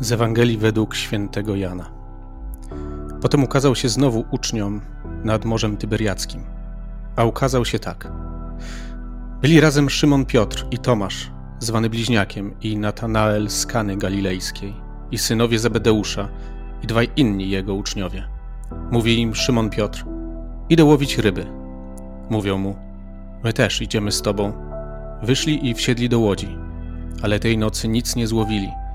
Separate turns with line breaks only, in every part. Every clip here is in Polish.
Z Ewangelii według świętego Jana. Potem ukazał się znowu uczniom nad Morzem Tyberiackim, a ukazał się tak. Byli razem Szymon Piotr i Tomasz, zwany Bliźniakiem, i Natanael z Kany Galilejskiej, i synowie Zebedeusza, i dwaj inni jego uczniowie. Mówi im Szymon Piotr, idę łowić ryby. Mówią mu, my też idziemy z tobą. Wyszli i wsiedli do łodzi, ale tej nocy nic nie złowili –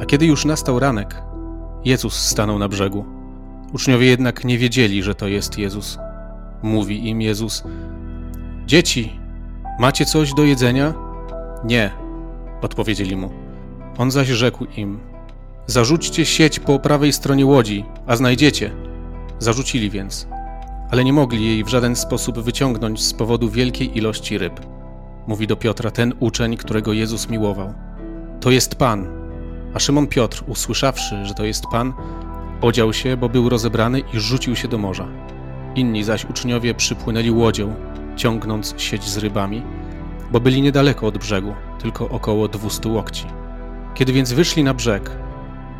a kiedy już nastał ranek, Jezus stanął na brzegu. Uczniowie jednak nie wiedzieli, że to jest Jezus. Mówi im Jezus: Dzieci, macie coś do jedzenia? Nie, odpowiedzieli mu. On zaś rzekł im: Zarzućcie sieć po prawej stronie łodzi, a znajdziecie. Zarzucili więc, ale nie mogli jej w żaden sposób wyciągnąć z powodu wielkiej ilości ryb. Mówi do Piotra ten uczeń, którego Jezus miłował: To jest Pan. A Szymon Piotr, usłyszawszy, że to jest Pan, odział się, bo był rozebrany i rzucił się do morza. Inni zaś uczniowie przypłynęli łodzią, ciągnąc sieć z rybami, bo byli niedaleko od brzegu, tylko około dwustu łokci. Kiedy więc wyszli na brzeg,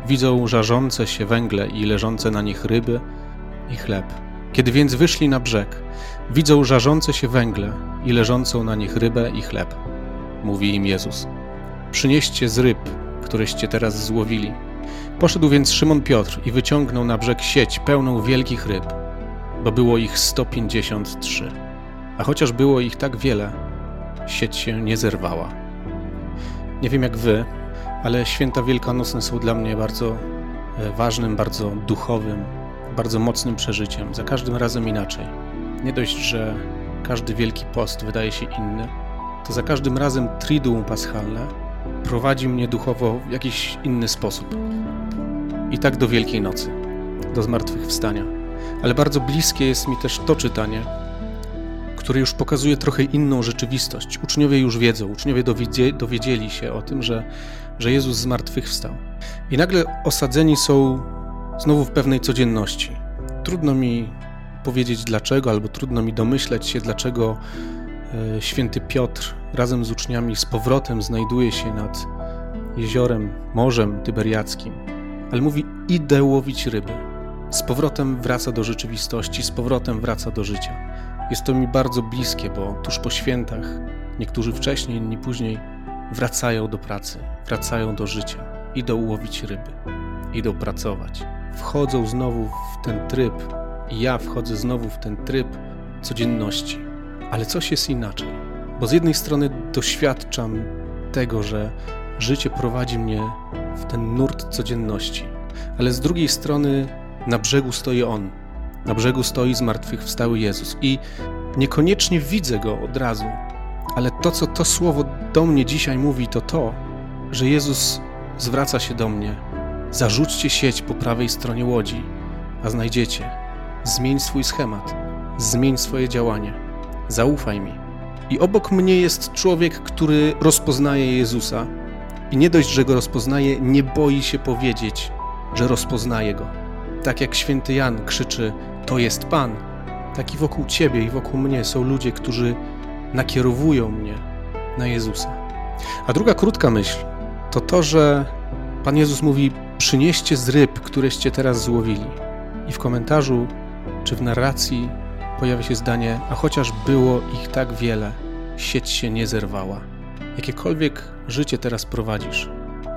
widzą żarzące się węgle i leżące na nich ryby i chleb. Kiedy więc wyszli na brzeg, widzą żarzące się węgle i leżącą na nich rybę i chleb. Mówi im Jezus: Przynieście z ryb któreście teraz złowili. Poszedł więc Szymon Piotr i wyciągnął na brzeg sieć pełną wielkich ryb, bo było ich 153. A chociaż było ich tak wiele, sieć się nie zerwała. Nie wiem jak wy, ale święta wielkanocne są dla mnie bardzo e, ważnym, bardzo duchowym, bardzo mocnym przeżyciem. Za każdym razem inaczej. Nie dość, że każdy wielki post wydaje się inny, to za każdym razem triduum paschalne prowadzi mnie duchowo w jakiś inny sposób. I tak do Wielkiej Nocy, do zmartwychwstania. Ale bardzo bliskie jest mi też to czytanie, które już pokazuje trochę inną rzeczywistość. Uczniowie już wiedzą, uczniowie dowiedzieli się o tym, że, że Jezus zmartwychwstał. I nagle osadzeni są znowu w pewnej codzienności. Trudno mi powiedzieć dlaczego, albo trudno mi domyśleć się, dlaczego E, święty Piotr razem z uczniami z powrotem znajduje się nad jeziorem, morzem tyberiackim, ale mówi: Idę łowić ryby. Z powrotem wraca do rzeczywistości, z powrotem wraca do życia. Jest to mi bardzo bliskie, bo tuż po świętach, niektórzy wcześniej, inni później, wracają do pracy, wracają do życia, idą łowić ryby, idą pracować. Wchodzą znowu w ten tryb, i ja wchodzę znowu w ten tryb codzienności ale coś jest inaczej, bo z jednej strony doświadczam tego, że życie prowadzi mnie w ten nurt codzienności, ale z drugiej strony na brzegu stoi On, na brzegu stoi zmartwychwstały Jezus i niekoniecznie widzę Go od razu, ale to, co to słowo do mnie dzisiaj mówi, to to, że Jezus zwraca się do mnie. Zarzućcie sieć po prawej stronie łodzi, a znajdziecie. Zmień swój schemat, zmień swoje działanie. Zaufaj mi. I obok mnie jest człowiek, który rozpoznaje Jezusa. I nie dość, że go rozpoznaje, nie boi się powiedzieć, że rozpoznaje go. Tak jak święty Jan krzyczy: To jest Pan. Tak i wokół ciebie i wokół mnie są ludzie, którzy nakierowują mnie na Jezusa. A druga krótka myśl to to, że Pan Jezus mówi: Przynieście z ryb, któreście teraz złowili. I w komentarzu czy w narracji pojawia się zdanie, a chociaż było ich tak wiele, sieć się nie zerwała. Jakiekolwiek życie teraz prowadzisz,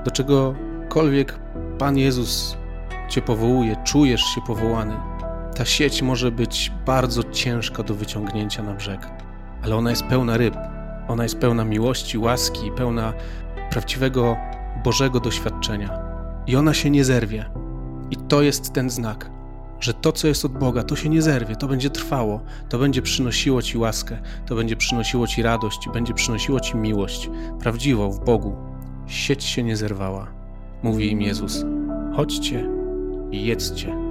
do czegokolwiek Pan Jezus Cię powołuje, czujesz się powołany, ta sieć może być bardzo ciężka do wyciągnięcia na brzeg, ale ona jest pełna ryb, ona jest pełna miłości, łaski, pełna prawdziwego Bożego doświadczenia. I ona się nie zerwie. I to jest ten znak że to, co jest od Boga, to się nie zerwie, to będzie trwało, to będzie przynosiło Ci łaskę, to będzie przynosiło Ci radość, będzie przynosiło Ci miłość, prawdziwą w Bogu. Sieć się nie zerwała. Mówi im Jezus: chodźcie i jedzcie.